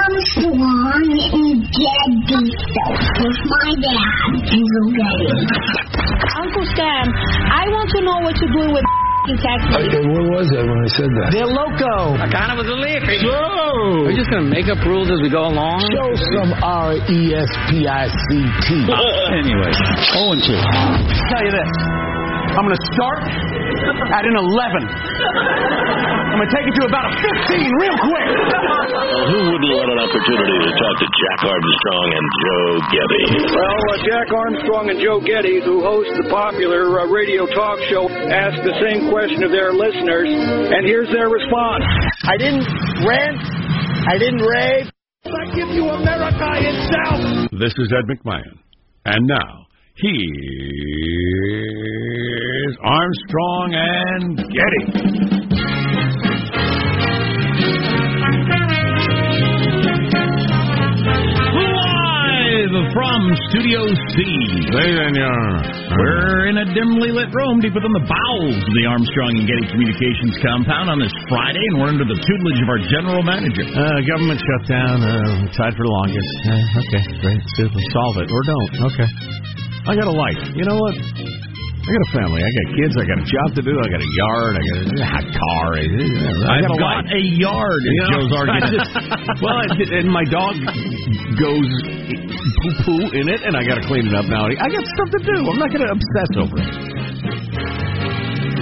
Armstrong and Getty with my dad, Uncle Getty. Uncle Sam, I want to know what you're doing with Texas. Okay, what was that when I said that? They're loco. I kind of was a lick. Whoa! Are just going to make up rules as we go along? Show some R E S P I C T. Anyway, 0 and 2. tell you this. I'm going to start at an 11. I'm going to take it to about a 15 real quick. Who wouldn't want an opportunity to talk to Jack Armstrong and Joe Getty? Well, uh, Jack Armstrong and Joe Getty, who host the popular uh, radio talk show, ask the same question of their listeners, and here's their response. I didn't rant. I didn't rave. I give you America itself. This is Ed McMahon. And now, here's Armstrong and Getty. Live from Studio C. We're in a dimly lit room deep within the bowels of the Armstrong and Getty Communications compound on this Friday, and we're under the tutelage of our general manager. Uh, government shutdown. Uh, tied for the longest. Uh, okay, great. Super. Solve it or don't. Okay. I got a life. You know what? I got a family. I got kids. I got a job to do. I got a yard. I got a, car. I, I I've got a got a yard, You know, Joe's just- well, and- and my dog goes poo poo in it, and I got to clean it up now. I got stuff to do. I'm not going to obsess over it.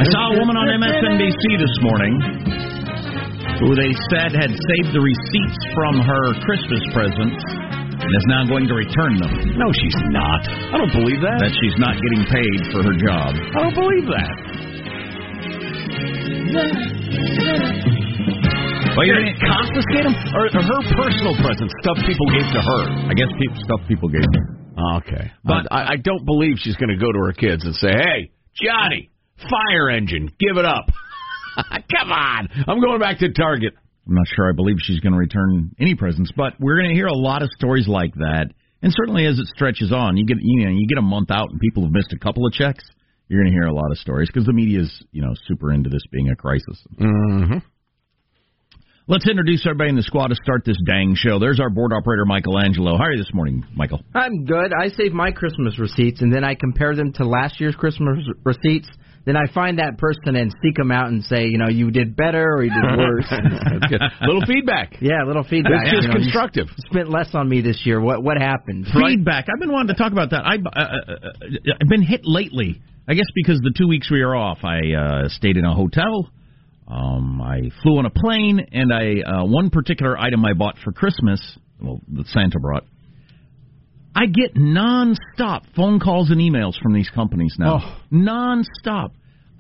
I saw a woman on MSNBC this morning who they said had saved the receipts from her Christmas presents and is now going to return them. No, she's not. I don't believe that. That she's not getting paid for her job. I don't believe that. Well, you're going to confiscate them, or, or her personal presents, stuff people gave to her? I guess people, stuff people gave her. Ah, okay, but I, I don't believe she's going to go to her kids and say, "Hey, Johnny, fire engine, give it up." Come on, I'm going back to Target. I'm not sure I believe she's going to return any presents, but we're going to hear a lot of stories like that. And certainly as it stretches on, you get you know you get a month out and people have missed a couple of checks. You're going to hear a lot of stories because the media's you know super into this being a crisis. Mm-hmm. Let's introduce everybody in the squad to start this dang show. There's our board operator Michelangelo. How are you this morning, Michael? I'm good. I save my Christmas receipts and then I compare them to last year's Christmas receipts. Then I find that person and seek them out and say, you know, you did better or you did worse. Little feedback. yeah, little feedback. It's just you know, constructive. spent less on me this year. What what happened? Feedback. I've been wanting to talk about that. I, uh, uh, I've been hit lately. I guess because the two weeks we were off, I uh, stayed in a hotel. Um, I flew on a plane, and I uh, one particular item I bought for Christmas, well, that Santa brought. I get nonstop phone calls and emails from these companies now. Oh. Nonstop.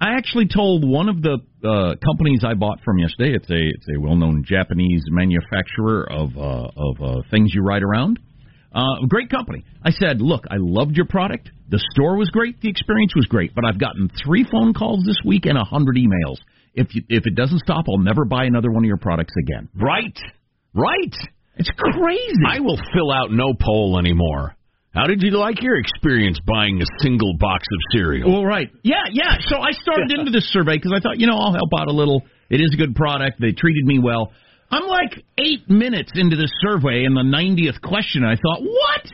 I actually told one of the uh, companies I bought from yesterday. It's a it's a well known Japanese manufacturer of uh, of uh, things you ride around. Uh, great company. I said, look, I loved your product. The store was great. The experience was great. But I've gotten three phone calls this week and a hundred emails. If you, if it doesn't stop, I'll never buy another one of your products again. Right, right. It's crazy. I will fill out no poll anymore. How did you like your experience buying a single box of cereal? Well, right. Yeah, yeah. So I started into this survey because I thought, you know, I'll help out a little. It is a good product. They treated me well. I'm like eight minutes into this survey, and the 90th question, I thought, what?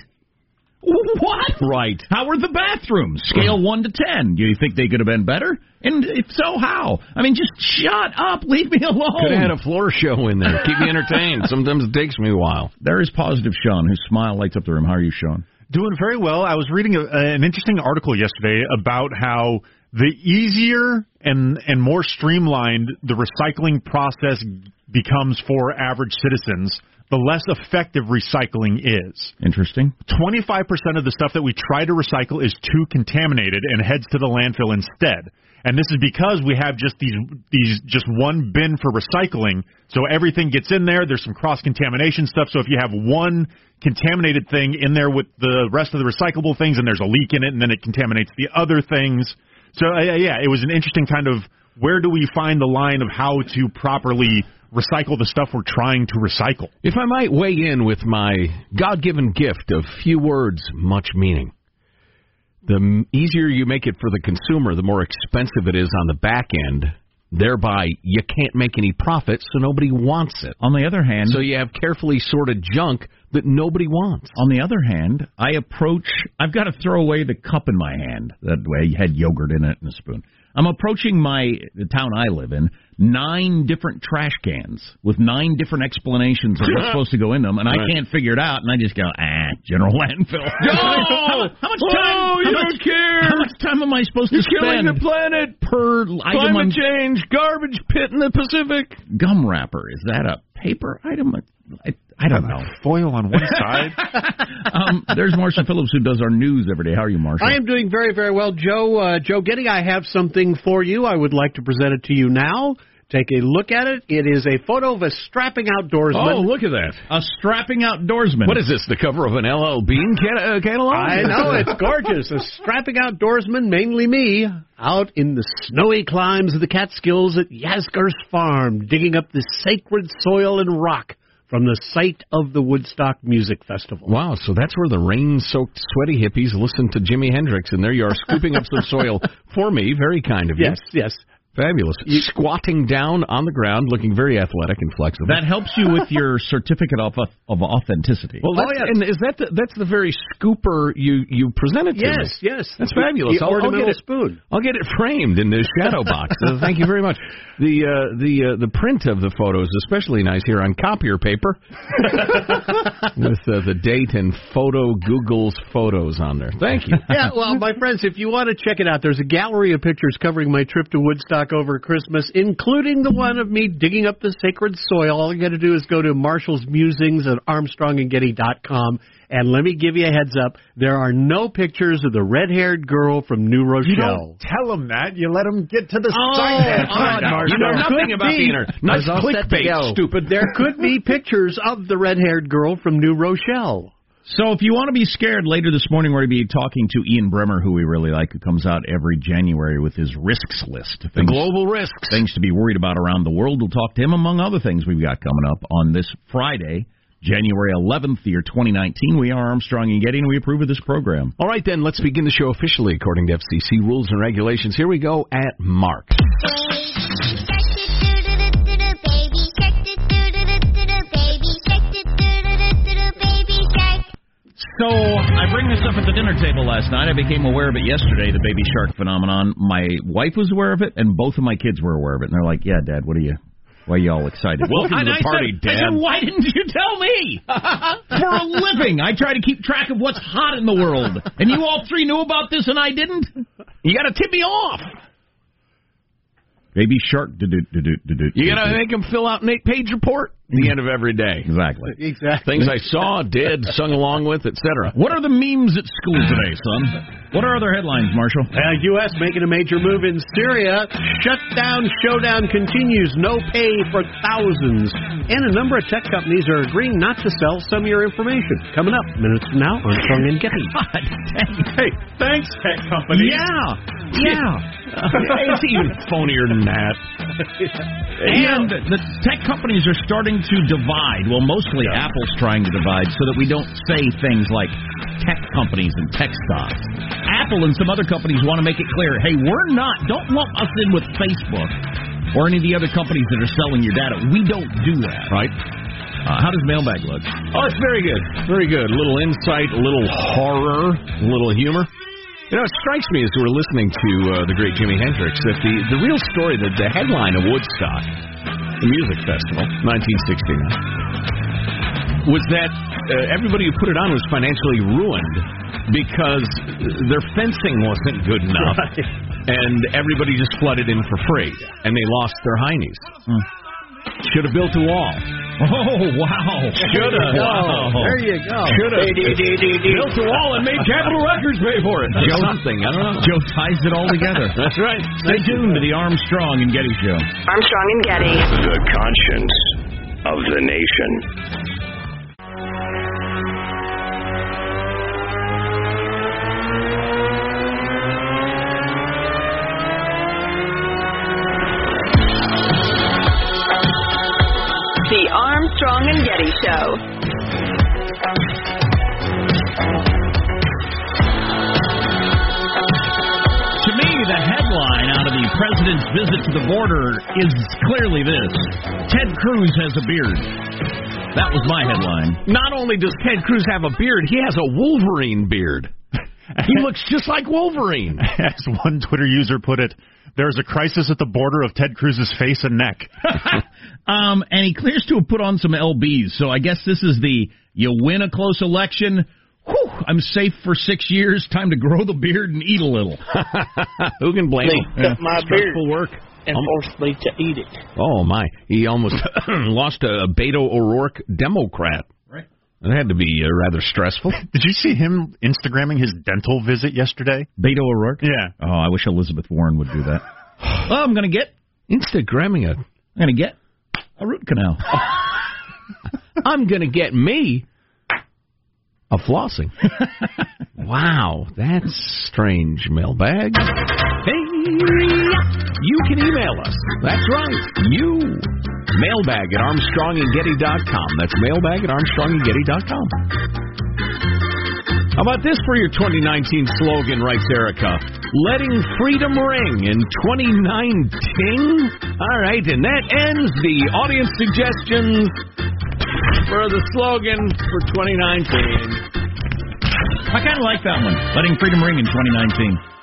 What? Right. How were the bathrooms? Scale 1 to 10. Do you think they could have been better? And if so, how? I mean, just shut up. Leave me alone. Could have had a floor show in there. Keep me entertained. Sometimes it takes me a while. There is positive Sean, whose smile lights up the room. How are you, Sean? Doing very well. I was reading a, an interesting article yesterday about how the easier and and more streamlined the recycling process becomes for average citizens, the less effective recycling is. Interesting. 25% of the stuff that we try to recycle is too contaminated and heads to the landfill instead. And this is because we have just these these just one bin for recycling. So everything gets in there. There's some cross contamination stuff. So if you have one contaminated thing in there with the rest of the recyclable things, and there's a leak in it, and then it contaminates the other things. So uh, yeah, it was an interesting kind of where do we find the line of how to properly recycle the stuff we're trying to recycle. If I might weigh in with my God given gift of few words, much meaning. The easier you make it for the consumer, the more expensive it is on the back end, Thereby, you can't make any profit, so nobody wants it. On the other hand, so you have carefully sorted junk that nobody wants. On the other hand, I approach. I've got to throw away the cup in my hand that way you had yogurt in it and a spoon. I'm approaching my the town I live in nine different trash cans with nine different explanations of what's supposed to go in them, and I Right. can't figure it out. And I just go, ah, general landfill. No! how, how much Oh, time? you how don't much, care. How much time am I supposed You're to killing the planet. per item Climate on change, garbage pit in the Pacific. gum wrapper? Is that a paper item? I, I don't know. Foil on one side. um, there's Marshall Phillips who does our news every day. How are you, Marshall? I am doing very, very well, Joe. Uh, Joe Getty, I have something for you. I would like to present it to you now. Take a look at it. It is a photo of a strapping outdoorsman. Oh, look at that. A strapping outdoorsman. What is this, the cover of an LL Bean cat- uh, catalog? I know it's gorgeous. A strapping outdoorsman, mainly me, out in the snowy climes of the Catskills at Yasgur's farm, digging up the sacred soil and rock from the site of the Woodstock Music Festival. Wow, so that's where the rain-soaked, sweaty hippies listen to Jimi Hendrix, and there you are scooping up some soil for me. Very kind of you. Yes, yes. Fabulous. You, Squatting down on the ground, looking very athletic and flexible. That helps you with your certificate of of authenticity. well, that's, and is that the, that's the very scooper you you presented to me? Yes, yes. That's fabulous. The I'll, I'll get it. spoon. I'll get it framed in the shadow box. Uh, thank you very much. The uh, the uh, the print of the photo is especially nice here on copier paper with uh, the date and photo Google's photos on there. Thank you. yeah, well, my friends, if you want to check it out, there's a gallery of pictures covering my trip to Woodstock over Christmas, including the one of me digging up the sacred soil. All you got to do is go to Marshall's Musings at ArmstrongandGetty.com. And let me give you a heads up: there are no pictures of the red-haired girl from New Rochelle. You don't tell them that. You let them get to the Oh, site and God, find out. Marshall. You know nothing about be- the internet. Nice I was all set to clickbait, stupid. There could be pictures of the red-haired girl from New Rochelle. So if you want to be scared, later this morning we're going to be talking to Ian Bremmer, who we really like, who comes out every January with his risks list. The global risks. things to be worried about around the world. We'll talk to him, among other things we've got coming up on this Friday, January 11th, year 2019. We are Armstrong and Getty, and we approve of this program. All right, then, let's begin the show officially according to FCC rules and regulations. Here we go at Mark. So I bring this up at the dinner table last night. I became aware of it yesterday, the baby shark phenomenon. My wife was aware of it, and both of my kids were aware of it. And they're like, "Yeah, Dad, what are you? Why are you all excited?" Welcome to the I party, said, I Dad. said, "Why didn't you tell me?" For a living, I try to keep track of what's hot in the world, and you all three knew about this, and I didn't. You got to tip me off. Baby shark. You got to make them fill out an eight-page report at the end of every day. exactly. Exactly. Things I saw, did, sung along with, etc. What are the memes at school today, son? What are other headlines, Marshall? Uh, U.S. making a major move in Syria. Shutdown showdown continues. No pay for thousands. And a number of tech companies are agreeing not to sell some of your information. Coming up minutes from now on Strong and Getty. God. Hey, thanks, tech company. Yeah, yeah. it's even phonier than that. And the tech companies are starting to divide. Well, mostly Apple's trying to divide so that we don't say things like tech companies and tech stocks. Apple and some other companies want to make it clear, hey, we're not, don't lump us in with Facebook or any of the other companies that are selling your data. We don't do that. Right? Uh, how does mailbag look? Oh, it's very good. Very good. A little insight, a little horror, a little humor. You know, it strikes me as we're listening to uh, the great Jimi Hendrix that the, the real story, the, the headline of Woodstock, the music festival, 1969, was that uh, everybody who put it on was financially ruined because their fencing wasn't good enough. And everybody just flooded in for free, and they lost their heinies. Hmm. Should have built a wall. Oh, wow. Should have. Wow. There you go. Should have built a wall and made Capitol Records pay for it. Joe- something. I don't know. Joe ties it all together. That's right. Stay tuned to the Armstrong and Getty Show. Armstrong and Getty. The conscience of the nation. The border is clearly this Ted Cruz has a beard. That was my headline. Not only does Ted Cruz have a beard, he has a Wolverine beard. He looks just like Wolverine. As one Twitter user put it, there's a crisis at the border of Ted Cruz's face and neck. Um, and he clears to have put on some LBs. So I guess this is the you win a close election. Whew, I'm safe for six years. Time to grow the beard and eat a little. Who can blame They him? cut my Stressful beard work. And Um, forced me to eat it. Oh my! He almost lost a Beto O'Rourke Democrat. Right. That had to be uh, rather stressful. Did you see him Instagramming his dental visit yesterday? Beto O'Rourke? Yeah. Oh, I wish Elizabeth Warren would do that. oh, I'm going to get, Instagramming it. I'm going to get a root canal. I'm gonna get me a flossing. wow, that's strange, mailbag. Hey, you can email us. That's right, you. Mailbag at ArmstrongandGetty.com. That's mailbag at ArmstrongandGetty.com. How about this for your 2019 slogan, writes Erica? Letting freedom ring in 2019? All right, and that ends the audience suggestions for the slogan for 2019. I kind of like that one. Letting freedom ring in 2019.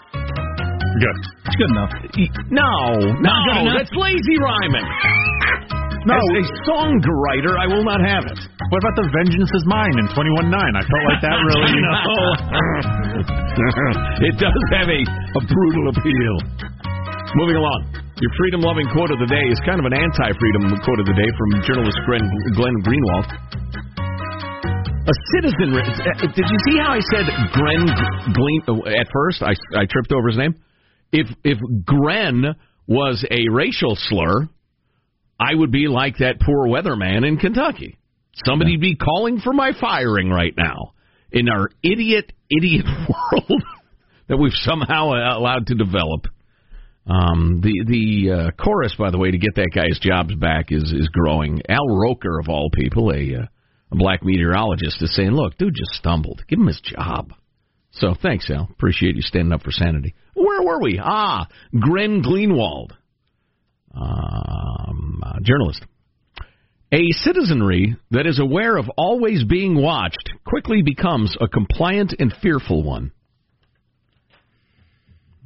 Good. It's good enough. No, no, enough? that's lazy rhyming. No. As a songwriter, I will not have it. What about the Vengeance is Mine in 21-9? I felt like that really. no. it does have a, a brutal appeal. Moving along. Your freedom loving quote of the day is kind of an anti freedom quote of the day from journalist Glenn, Glenn Greenwald. A citizen. uh, Did you see how I said Glenn oh, at first? I, I tripped over his name. If if Gren was a racial slur, I would be like that poor weatherman in Kentucky. Somebody'd be calling for my firing right now in our idiot, idiot world that we've somehow allowed to develop. Um, the the uh, chorus, by the way, to get that guy's jobs back is is growing. Al Roker, of all people, a, uh, a black meteorologist, is saying, "Look, dude just stumbled. Give him his job." So thanks, Al. Appreciate you standing up for sanity. Where were we? Ah, Gren Greenwald, um, journalist. A citizenry that is aware of always being watched quickly becomes a compliant and fearful one.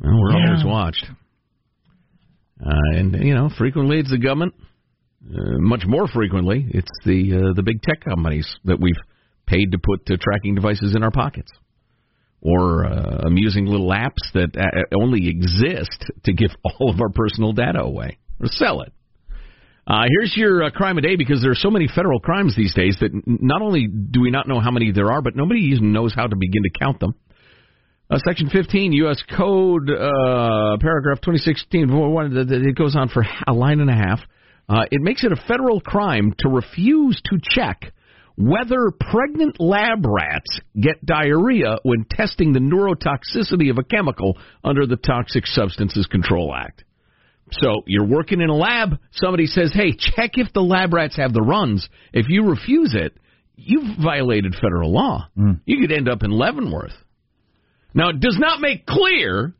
Well, we're Yeah. always watched. Uh, and, you know, frequently it's the government. Uh, much more frequently, it's the uh, the big tech companies that we've paid to put uh, tracking devices in our pockets, or uh, amusing little apps that uh, only exist to give all of our personal data away or sell it. Uh, here's your uh, crime a day because there are so many federal crimes these days that not only do we not know how many there are, but nobody even knows how to begin to count them. Uh, Section 15, U.S. Code, uh, paragraph 2016, it goes on for a line and a half. Uh, it makes it a federal crime to refuse to check whether pregnant lab rats get diarrhea when testing the neurotoxicity of a chemical under the Toxic Substances Control Act. So you're working in a lab, somebody says, hey, check if the lab rats have the runs. If you refuse it, you've violated federal law. Hmm. You could end up in Leavenworth. Now, it does not make clear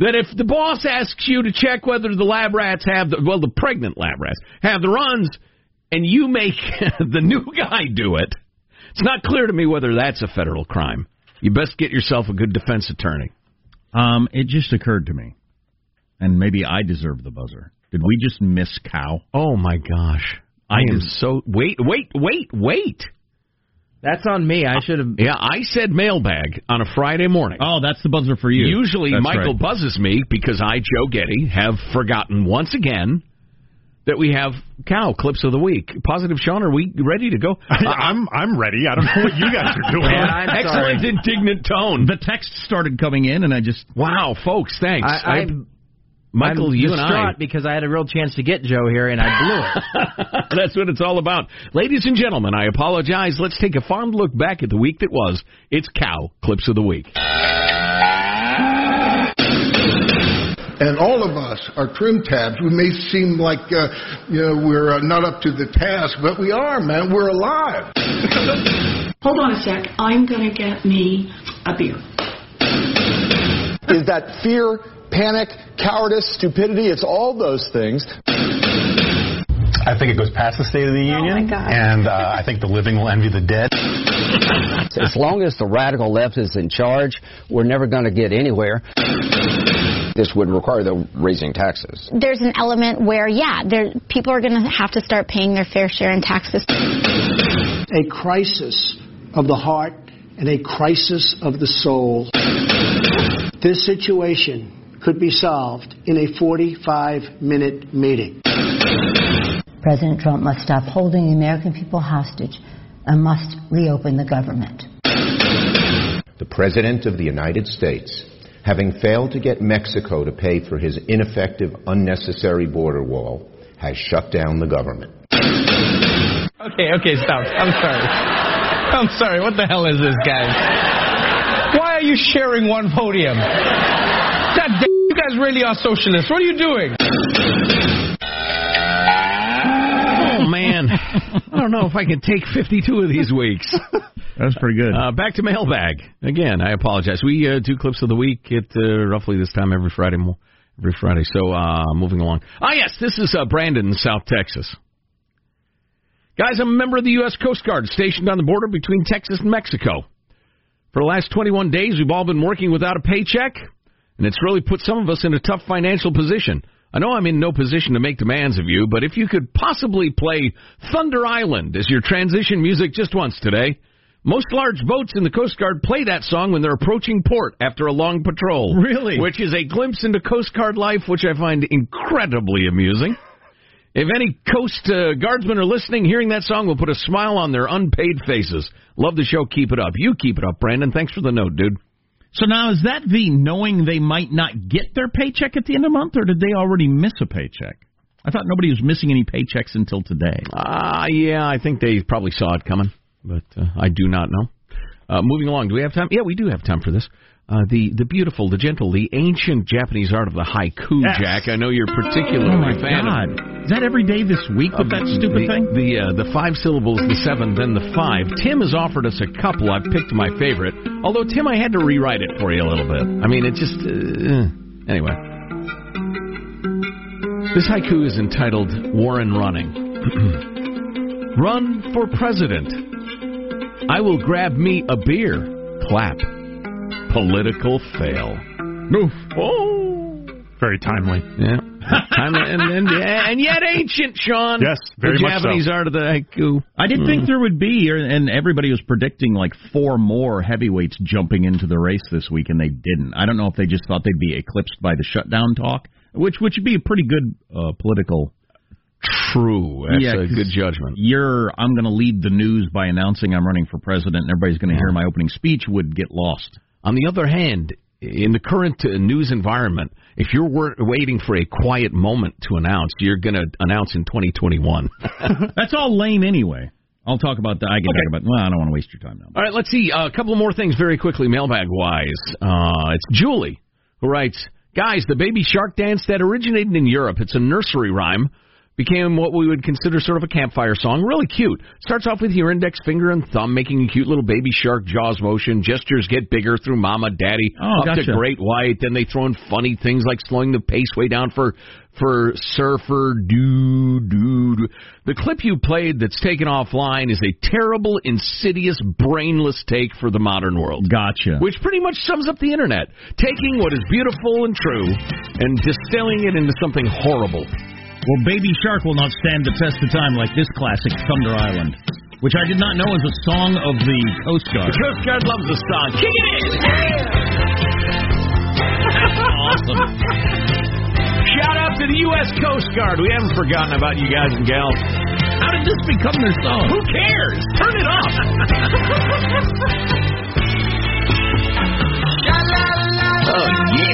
that if the boss asks you to check whether the lab rats have the, well, the pregnant lab rats have the runs, and you make the new guy do it, it's not clear to me whether that's a federal crime. You best get yourself a good defense attorney. Um, it just occurred to me, and maybe I deserve the buzzer. Did we just miss cow? Oh my gosh! I am so wait, wait, wait, wait. That's on me. I should have. Yeah, I said mailbag on a Friday morning. Oh, that's the buzzer for you. Usually That's Michael right. buzzes me because I, Joe Getty, have forgotten once again that we have cow clips of the week. Positive Sean, are we ready to go? I'm I'm ready. I don't know what you guys are doing. Excellent indignant tone. The text started coming in, and I just wow, folks, thanks. I, I- I'm, Michael, I'm you and I. because I had a real chance to get Joe here and I blew it. That's what it's all about. Ladies and gentlemen, I apologize. Let's take a fond look back at the week that was. It's cow clips of the week. And all of us are trim tabs. We may seem like uh, you know we're uh, not up to the task, but we are, man. We're alive. Hold on a sec. I'm going to get me a beer. is that fear panic, cowardice, stupidity. It's all those things. I think it goes past the State of the Union, and uh, I think the living will envy the dead. As long as the radical left is in charge, we're never going to get anywhere. This would require the raising taxes. There's an element where, yeah, there, people are going to have to start paying their fair share in taxes. A crisis of the heart and a crisis of the soul. This situation could be solved in a 45 minute meeting. President Trump must stop holding the American people hostage and must reopen the government. The President of the United States, having failed to get Mexico to pay for his ineffective, unnecessary border wall, has shut down the government. Okay, okay, stop. I'm sorry. I'm sorry. What the hell is this, guys? Why are you sharing one podium? God damn, you guys really are socialists. What are you doing? Oh man, I don't know if I can take 52 of these weeks. That's pretty good. Uh, back to mailbag again. I apologize. We uh, do clips of the week at uh, roughly this time every Friday. Every Friday. So uh, moving along. Ah, yes, this is uh, Brandon in South Texas. Guys, I'm a member of the U.S. Coast Guard stationed on the border between Texas and Mexico. For the last 21 days, we've all been working without a paycheck, and it's really put some of us in a tough financial position. I know I'm in no position to make demands of you, but if you could possibly play Thunder Island as your transition music just once today. Most large boats in the Coast Guard play that song when they're approaching port after a long patrol. Really? Which is a glimpse into Coast Guard life, which I find incredibly amusing. If any Coast uh, Guardsmen are listening, hearing that song will put a smile on their unpaid faces. Love the show. Keep it up. You keep it up, Brandon. Thanks for the note, dude. So now is that the knowing they might not get their paycheck at the end of the month, or did they already miss a paycheck? I thought nobody was missing any paychecks until today. Ah, uh, yeah, I think they probably saw it coming, but uh, I do not know. Uh, moving along, do we have time? Yeah, we do have time for this. Uh, the the beautiful, the gentle, the ancient Japanese art of the haiku, Yes. Jack. I know you're particularly Oh, my fan God. of. Is that every day this week with that stupid the, thing? The uh, the five syllables, the seven, then the five. Tim has offered us a couple. I've picked my favorite. Although Tim, I had to rewrite it for you a little bit. I mean, it just uh, anyway. This haiku is entitled "Warren Running." Run for president. I will grab me a beer. Clap. Political fail. Oof. Oh. Very timely. Yeah. Time and, and, and yet ancient, Sean. Yes, very the much so. Japanese art of the haiku. I did Mm. think there would be, and everybody was predicting like four more heavyweights jumping into the race this week, and they didn't. I don't know if they just thought they'd be eclipsed by the shutdown talk, which which would be a pretty good uh, political. True, that's Yeah, a 'cause good judgment. You're, I'm going to lead the news by announcing I'm running for president, and everybody's going to hear my opening speech. Would get lost. On the other hand, in the current uh, news environment, if you're wor- waiting for a quiet moment to announce, you're going to announce in 2021. That's all lame anyway. I'll talk about that. I can talk about. Well, I don't want to waste your time now. All right, let's see. Uh, a couple more things very quickly, mailbag wise. Uh, it's Julie who writes, Guys, the baby shark dance that originated in Europe, it's a nursery rhyme, became what we would consider sort of a campfire song. Really cute. Starts off with your index finger and thumb making a cute little baby shark jaws motion. Gestures get bigger through mama, daddy, Oh, up gotcha. to great white. Then they throw in funny things like slowing the pace way down for for surfer doo doo. doo. The clip you played that's taken offline is a terrible, insidious, brainless take for the modern world. Gotcha. Which pretty much sums up the internet, taking what is beautiful and true and distilling it into something horrible. Well, Baby Shark will not stand the test of time like this classic, Thunder Island, which I did not know is a song of the Coast Guard. The Coast Guard loves the song. Kick it in! awesome. Shout out to the U.S. Coast Guard. We haven't forgotten about you guys and gals. How did this become their song? Who cares? Turn it off. oh yeah.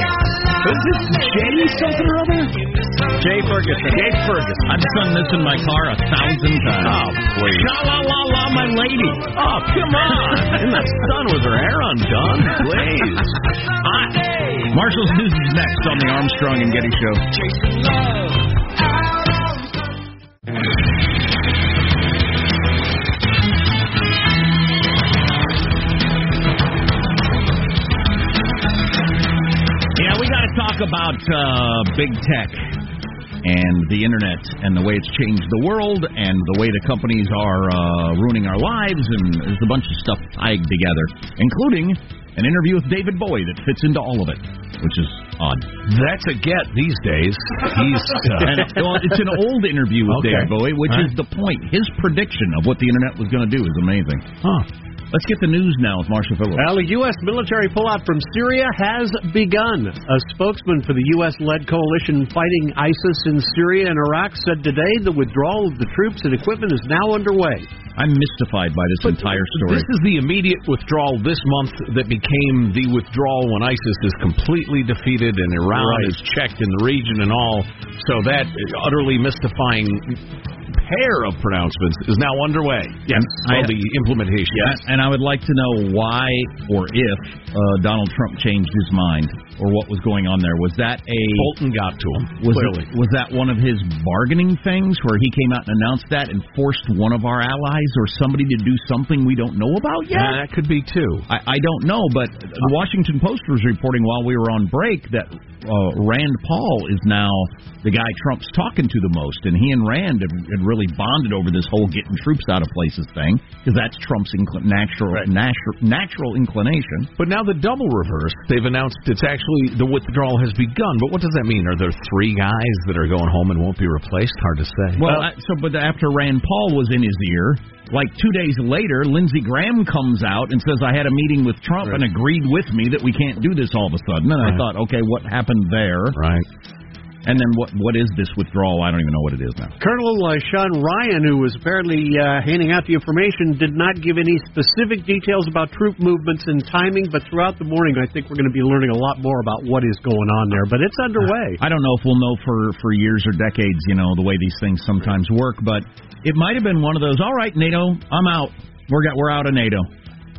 Who's this? Jay something or other? Jay Ferguson. Jay Ferguson. I've sung this in my car a thousand oh, times. Oh, please. Sha la la la, my lady. Oh, come on. In the sun with her hair undone, please. Ah, Marshall's News is next on the Armstrong and Getty Show. jason Yeah, we got to talk about uh, big tech and the internet and the way it's changed the world and the way the companies are uh, ruining our lives. And there's a bunch of stuff tied together, including an interview with David Bowie that fits into all of it, which is odd. That's a get these days. He's uh, And, well, it's an old interview with Okay. David Bowie, which All is the point. His prediction of what the internet was going to do is amazing. Huh. Let's get the news now with Marshall Phillips. Well, a U.S. military pullout from Syria has begun. A spokesman for the U.S.-led coalition fighting ISIS in Syria and Iraq said today the withdrawal of the troops and equipment is now underway. I'm mystified by this entire story. This is the immediate withdrawal this month that became the withdrawal when ISIS is completely defeated and Iran Right. is checked in the region and all. So that utterly mystifying pair of pronouncements is now underway. Yes. Well, I- the implementation. Yeah, and I would like to know why or if uh, Donald Trump changed his mind or what was going on there. Was that a Bolton got to him, was clearly. It, was that one of his bargaining things where he came out and announced that and forced one of our allies or somebody to do something we don't know about yet? Yeah, that could be too. I, I don't know, but the Washington Post was reporting while we were on break that uh, Rand Paul is now the guy Trump's talking to the most, and he and Rand have, have really bonded over this whole getting troops out of places thing because that's Trump's incl- natural, natural natural inclination. But now the double reverse. They've announced it's actually the withdrawal has begun. But what does that mean? Are there three guys that are going home and won't be replaced? Hard to say. Well, uh, I, so but after Rand Paul was in his ear, like two days later, Lindsey Graham comes out and says, "I had a meeting with Trump and agreed with me that we can't do this all of a sudden." And I thought, okay, what happened there? Right. And then what? What is this withdrawal? I don't even know what it is now. Colonel uh, Sean Ryan, who was apparently uh, handing out the information, did not give any specific details about troop movements and timing, but throughout the morning, I think we're going to be learning a lot more about what is going on there. But it's underway. I don't know if we'll know for for years or decades, you know, the way these things sometimes work, but it might have been one of those. All right, NATO, I'm out. We're got we're out of NATO.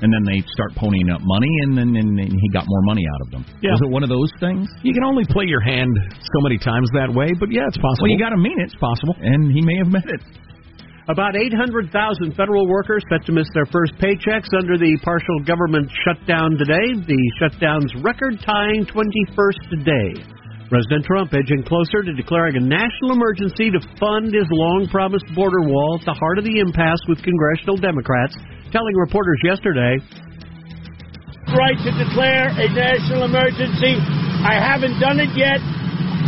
And then they start ponying up money, and then and, and he got more money out of them. Yeah. Was it one of those things? You can only play your hand so many times that way, but yeah, it's possible. Well, you got to mean it. It's possible, and he may have meant it. About 800,000 federal workers set to miss their first paychecks under the partial government shutdown today. The shutdown's record tying 21st today. President Trump edging closer to declaring a national emergency to fund his long promised border wall at the heart of the impasse with congressional Democrats, telling reporters yesterday right to declare a national emergency. I haven't done it yet.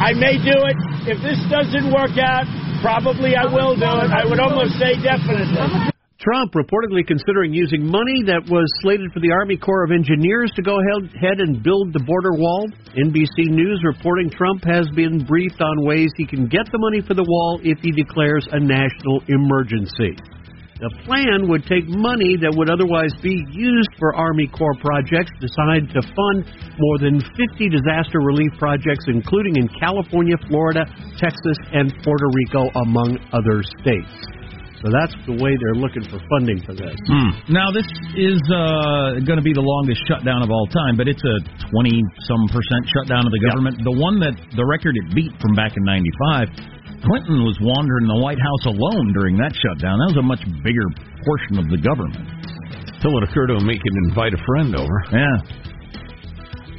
I may do it. If this doesn't work out, probably I will do it. I would almost say definitely. Trump reportedly considering using money that was slated for the Army Corps of Engineers to go ahead and build the border wall. NBC News reporting Trump has been briefed on ways he can get the money for the wall if he declares a national emergency. The plan would take money that would otherwise be used for Army Corps projects, decide to fund more than 50 disaster relief projects, including in California, Florida, Texas, and Puerto Rico, among other states. So that's the way they're looking for funding for this. Now this is uh, going to be the longest shutdown of all time, but it's a twenty some percent shutdown of the government. The one that the record it beat from back in '95. Clinton was wandering the White House alone during that shutdown. That was a much bigger portion of the government. Till it occurred to him he could invite a friend over. Yeah.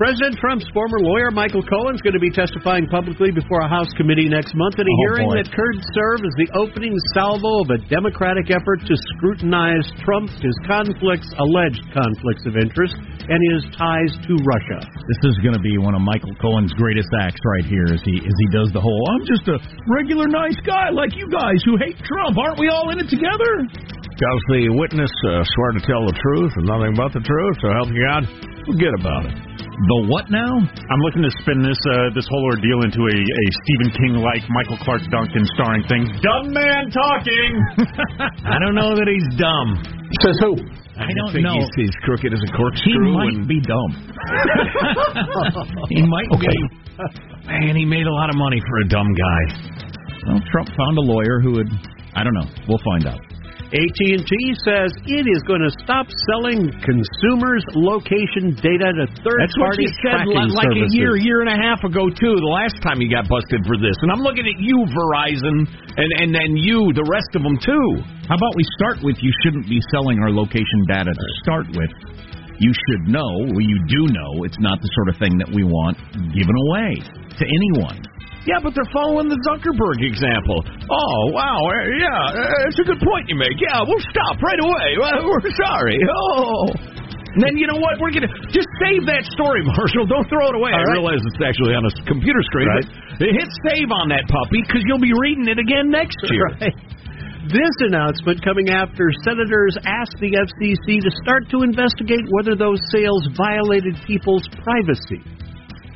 President Trump's former lawyer, Michael Cohen, is going to be testifying publicly before a House committee next month in a Oh, hearing boy. that could serve as the opening salvo of a Democratic effort to scrutinize Trump, his conflicts, alleged conflicts of interest, and his ties to Russia. This is going to be one of Michael Cohen's greatest acts right here, as he as he does the whole. I'm just a regular nice guy like you guys who hate Trump. Aren't we all in it together? Does the witness uh, swear to tell the truth and nothing but the truth? So help you God, forget about it. The what now? I'm looking to spin this uh, this whole ordeal into a, a Stephen King like Michael Clarke Duncan starring thing. Dumb man talking. I don't know that he's dumb. Says who? I don't think know. He's, he's crooked as a corkscrew. He might and be dumb. he might Okay. be. Man, he made a lot of money for a dumb guy. Well, Trump found a lawyer who would. I don't know. We'll find out. AT&T says it is going to stop selling consumers' location data to That's what third-party you said like services. a year, year and a half ago too. The last time you got busted for this, and I'm looking at you, Verizon, and and then you, the rest of them too. How about we start with you shouldn't be selling our location data to start with. you should know, well, you do know, it's not the sort of thing that we want given away to anyone. Yeah, but they're following the Zuckerberg example. Oh, wow. uh, Yeah, uh, it's a good point you make. Yeah, we'll stop right away. We're sorry. Oh. And then you know what? We're gonna just save that story, Marshall. Don't throw it away. All I right. realize it's actually on a computer screen. Right. But hit save on that puppy because you'll be reading it again next year. Right. This announcement coming after senators asked the FCC to start to investigate whether those sales violated people's privacy.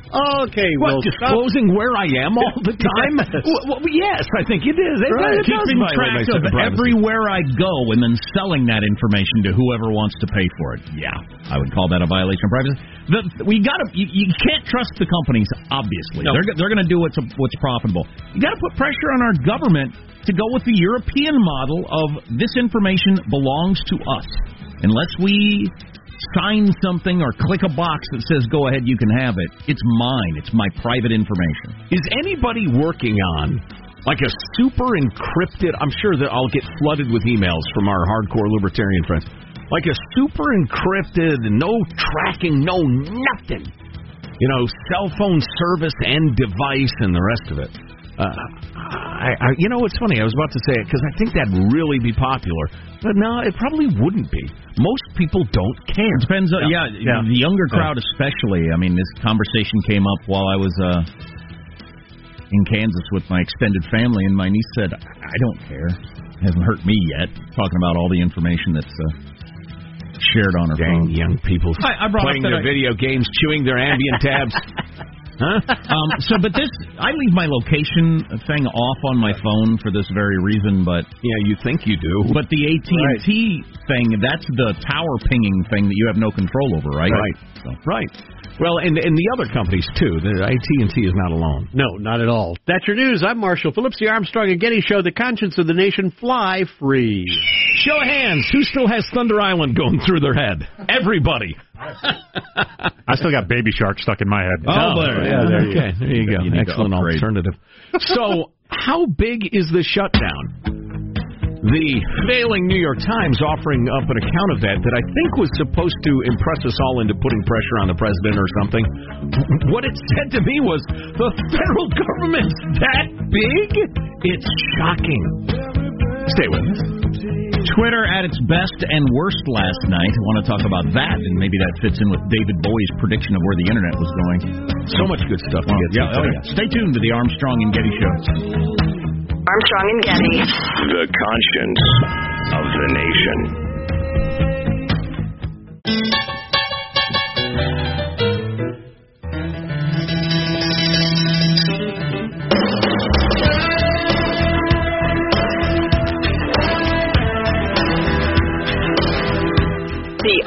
Okay, What, well, disclosing where I am all the time? Yes. Well, well, yes, I think it is. It, Right. it does Keeping track of everywhere I go and then selling that information to whoever wants to pay for it. Yeah, I would call that a violation of privacy. The, we got to. You, you can't trust the companies. Obviously, No. they're they're going to do what's what's profitable. You got to put pressure on our government to go with the European model of this information belongs to us. Unless we sign something or click a box that says go ahead, you can have it. It's mine. It's my private information. Is anybody working on like a super encrypted? I'm sure that I'll get flooded with emails from our hardcore libertarian friends. Like a super encrypted, no tracking, no nothing. You know, cell phone service and device and the rest of it. Uh, I, I, you know, it's funny. I was about to say it because I think that'd really be popular, but no, it probably wouldn't be. Most people don't care. It depends. On, yeah, Yeah. the younger crowd especially. I mean, this conversation came up while I was uh, in Kansas with my extended family, and my niece said, "I don't care. It hasn't hurt me yet." Talking about all the information that's uh, shared on her Dang phone. young people I, I playing up their I- video games, chewing their ambient tabs. Huh? um, so, but this, I leave my location thing off on my phone for this very reason. But yeah, you think you do. But the AT and T thing, that's the tower pinging thing that you have no control over, right? Right. So. Right. Well, and and the other companies too. The AT and T is not alone. No, not at all. That's your news. I'm Marshall Phillips, the Armstrong and Getty Show, the conscience of the nation. Fly free. Show of hands. Who still has Thunder Island going through their head? Everybody. I still got Baby Shark stuck in my head. Oh, oh there, yeah, there you okay, there you go. You Excellent alternative. So, how big is the shutdown? The failing New York Times offering up an account of that that I think was supposed to impress us all into putting pressure on the president or something. What it said to me was the federal government's that big? It's shocking. Stay with us. Twitter at its best and worst last night. I want to talk about that, and maybe that fits in with David Bowie's prediction of where the internet was going. So much good stuff to get to yeah, oh, yeah. Stay tuned to the Armstrong and Getty Show. Armstrong and Getty. The conscience of the nation.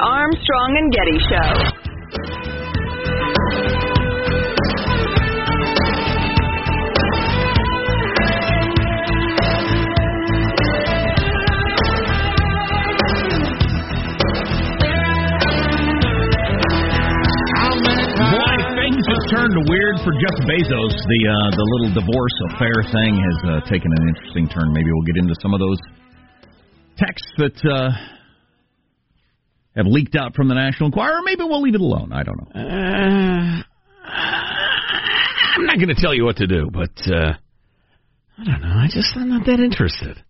Armstrong and Getty Show. Turned weird for Jeff Bezos. The uh, the little divorce affair thing has uh, taken an interesting turn. Maybe we'll get into some of those texts that uh, have leaked out from the National Enquirer. Or maybe we'll leave it alone. I don't know. Uh, I'm not going to tell you what to do, but uh, I don't know. I just I'm not that interested.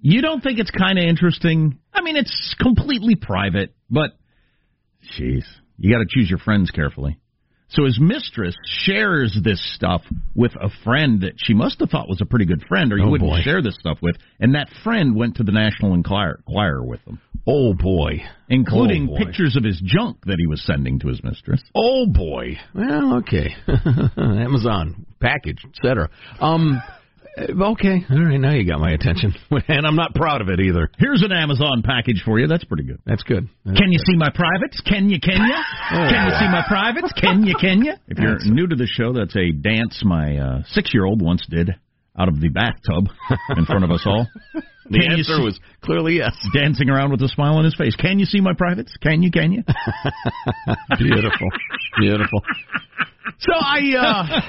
You don't think it's kind of interesting? I mean, it's completely private, but jeez, you got to choose your friends carefully. So his mistress shares this stuff with a friend that she must have thought was a pretty good friend, or you Oh, wouldn't boy. share this stuff with. And that friend went to the National Enquirer, Enquirer with them, Oh boy, including Oh, boy. pictures of his junk that he was sending to his mistress. Oh boy. Well, okay. Amazon package, etc. Um. Okay. All right. Now you got my attention, and I'm not proud of it either. Here's an Amazon package for you. That's pretty good. That's good. That's Can you good. see my privates? Can you? Can you? Can you see my privates? Can you? Can you? If you're new to the show, that's a dance my uh, six-year-old once did out of the bathtub in front of us all. The Can answer see- was clearly yes. dancing around with a smile on his face. Can you see my privates? Can you? Can you? Beautiful. Beautiful. So I uh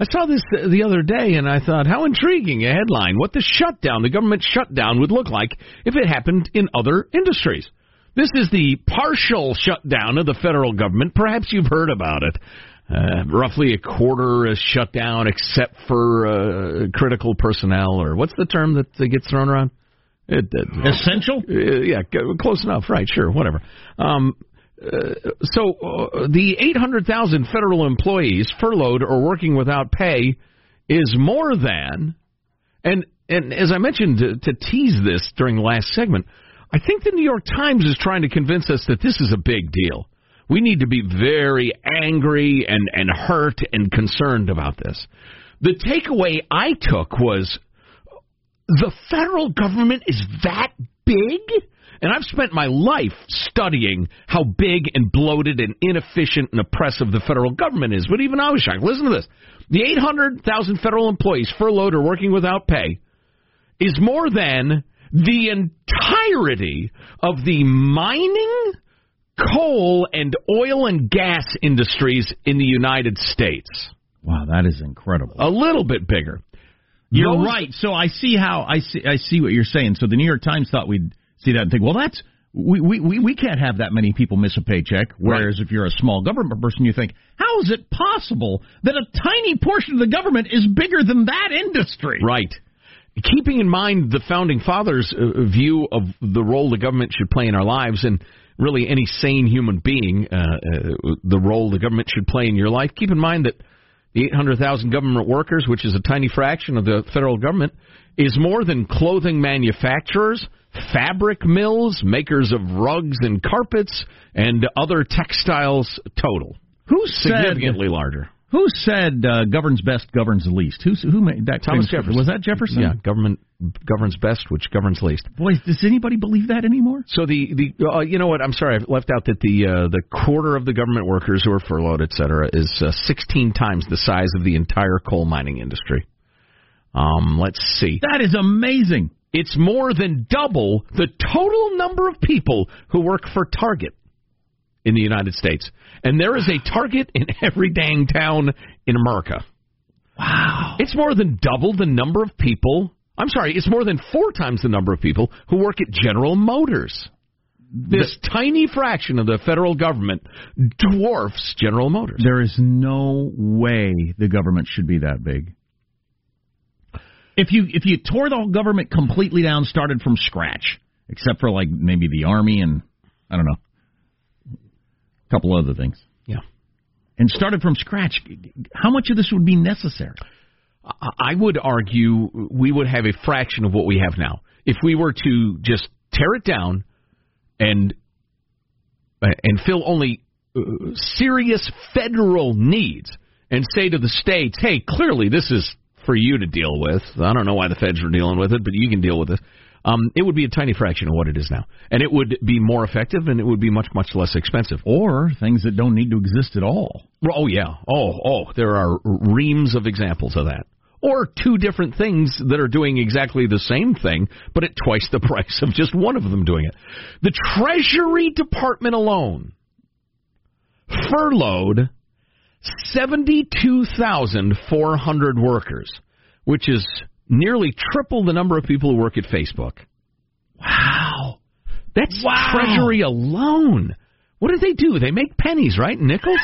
I saw this the other day and I thought how intriguing a headline what the shutdown the government shutdown would look like if it happened in other industries. This is the partial shutdown of the federal government. Perhaps you've heard about it. Uh, roughly a quarter is shut down except for uh, critical personnel, or what's the term that gets thrown around? It, Essential? Uh, yeah, close enough. Right, sure, whatever. Um, uh, so uh, the 800,000 federal employees furloughed or working without pay is more than, and and as I mentioned to, to tease this during the last segment, I think the New York Times is trying to convince us that this is a big deal. We need to be very angry and, and hurt and concerned about this. The takeaway I took was the federal government is that big? And I've spent my life studying how big and bloated and inefficient and oppressive the federal government is. But even I was shocked. Listen to this. The 800,000 federal employees furloughed or working without pay is more than the entirety of the mining, coal, and oil and gas industries in the United States. Wow, that is incredible. A little bit bigger. You're Those- right. So I see how I see I see what you're saying. So the New York Times thought we'd see that and think, well, that's we we we, can't have that many people miss a paycheck. Whereas if you're a small government person, you think, how is it possible that a tiny portion of the government is bigger than that industry? Right. Keeping in mind the founding fathers' uh, view of the role the government should play in our lives, and really any sane human being, uh, uh, the role the government should play in your life, keep in mind that the 800,000 government workers, which is a tiny fraction of the federal government, is more than clothing manufacturers, fabric mills, makers of rugs and carpets, and other textiles total. Who said Significantly larger. Who said uh, governs best governs least? Who who made that? Thomas Jefferson. Was that Jefferson? Yeah, government governs best, which governs least. Boy, does anybody believe that anymore? So the the uh, you know what? I'm sorry, I left out that the uh, the quarter of the government workers who are furloughed, et cetera, is uh, 16 times the size of the entire coal mining industry. Um, let's see. That is amazing. It's more than double the total number of people who work for Target in the United States, and there is a Target in every dang town in America. Wow. It's more than double the number of people. I'm sorry, it's more than four times the number of people who work at General Motors. This tiny fraction of the federal government dwarfs General Motors. There is no way the government should be that big. If you if you tore the whole government completely down, started from scratch, except for like maybe the army and I don't know, a couple other things. Yeah. And started from scratch, how much of this would be necessary? I would argue we would have a fraction of what we have now. If we were to just tear it down and and fill only uh, serious federal needs and say to the states, "Hey, clearly this is for you to deal with. I don't know why the feds are dealing with it, but you can deal with it." Um, it would be a tiny fraction of what it is now, and it would be more effective, and it would be much much less expensive. Or things that don't need to exist at all. Oh yeah. Oh oh, there are reams of examples of that. Or two different things that are doing exactly the same thing, but at twice the price of just one of them doing it. The Treasury Department alone furloughed 72,400 workers, which is nearly triple the number of people who work at Facebook. Wow. That's Wow. Treasury alone. What do they do? They make pennies, right? Nickels?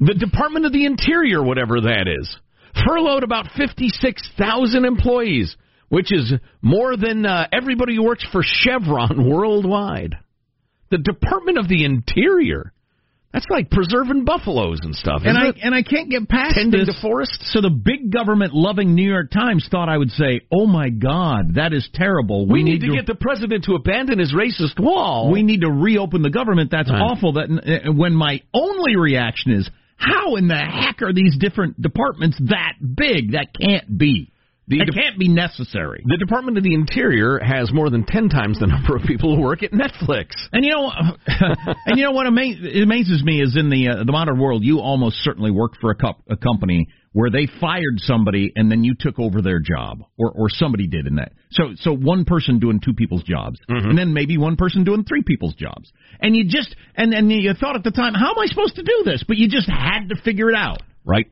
the Department of the Interior, whatever that is, furloughed about 56,000 employees, which is more than uh, everybody who works for Chevron worldwide. The Department of the Interior. That's like preserving buffaloes and stuff. And I it? and I can't get past Tending this. to forests. So the big government loving New York Times thought I would say, "Oh my God, that is terrible. we, need, to, get the president to abandon his racist wall. we need to reopen the government. That's Right. awful." That uh, when my only reaction is, "How in the heck are these different departments that big? That can't be. The that de- can't be necessary." the Department of the Interior has more than ten times the number of people who work at Netflix. And you know, and you know what ama- amazes me is in the uh, the modern world, you almost certainly worked for a, co- a company where they fired somebody and then you took over their job, or or somebody did in that. So so one person doing two people's jobs, and then maybe one person doing three people's jobs, and you just and and you thought at the time, how am I supposed to do this? But you just had to figure it out. Right.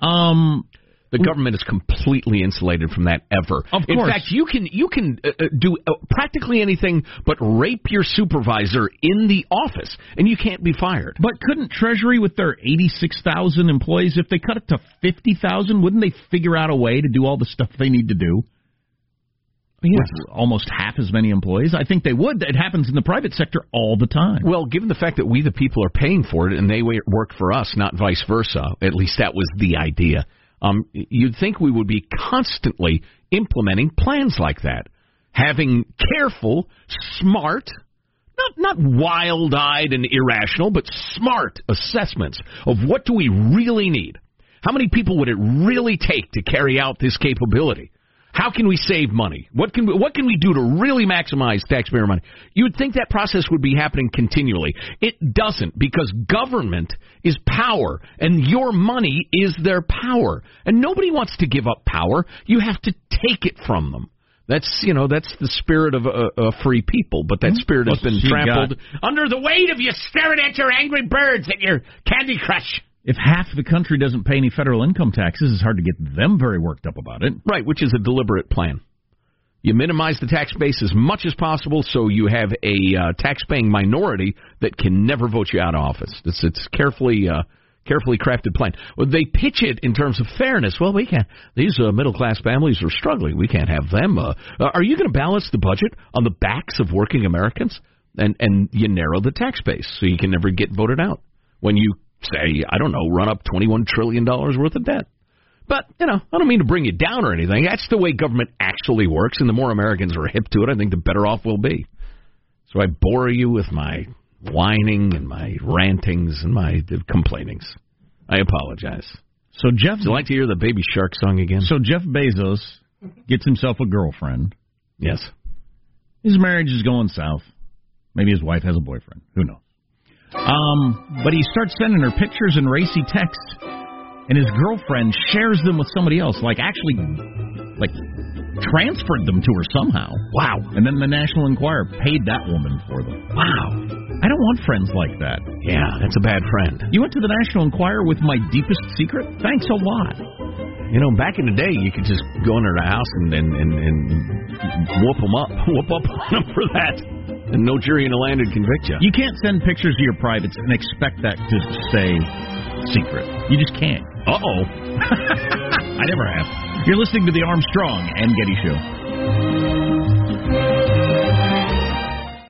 Um, The government is completely insulated from that ever. Of course. In fact, you can you can uh, uh, do uh, practically anything but rape your supervisor in the office, and you can't be fired. But couldn't Treasury, with their 86,000 employees, if they cut it to 50,000, wouldn't they figure out a way to do all the stuff they need to do? With almost half as many employees? I think they would. It happens in the private sector all the time. Well, given the fact that we, the people, are paying for it and they work for us, not vice versa, at least that was the idea, um, you'd think we would be constantly implementing plans like that. Having careful, smart, not, not wild eyed and irrational, but smart assessments of what do we really need? How many people would it really take to carry out this capability? How can we save money? What can we, what can we do to really maximize taxpayer money? You would think that process would be happening continually. It doesn't because government is power and your money is their power. And nobody wants to give up power. You have to take it from them. That's you know that's the spirit of a, a free people, but that spirit has been trampled got? under the weight of you staring at your angry birds at your Candy Crush. If half the country doesn't pay any federal income taxes, it's hard to get them very worked up about it. Right, which is a deliberate plan. You minimize the tax base as much as possible, so you have a uh, tax-paying minority that can never vote you out of office. It's it's carefully uh, carefully crafted plan. Well, they pitch it in terms of fairness. Well, we can't. These uh, middle-class families are struggling. We can't have them. Uh, uh, are you going to balance the budget on the backs of working Americans? And and you narrow the tax base so you can never get voted out when you say I don't know run up twenty-one trillion dollars worth of debt. But, you know, I don't mean to bring you down or anything. That's the way government actually works, and the more Americans are hip to it, I think the better off we'll be. So I bore you with my whining and my rantings and my complainings. I apologize. So Jeff, you like to hear the Baby Shark song again? So Jeff Bezos gets himself a girlfriend. Yes. His marriage is going south. Maybe his wife has a boyfriend. Who knows? Um, but he starts sending her pictures and racy texts, and his girlfriend shares them with somebody else. Like actually, like transferred them to her somehow. Wow. And then the National Enquirer paid that woman for them. Wow. I don't want friends like that. Yeah, that's a bad friend. You went to the National Enquirer with my deepest secret. Thanks a lot. You know, back in the day, you could just go into the house and and, and, and whoop them up, whoop up on them for that, and no jury in the land would convict you. You can't send pictures of your privates and expect that to stay secret. You just can't. Uh oh. I never have. You're listening to the Armstrong and Getty Show.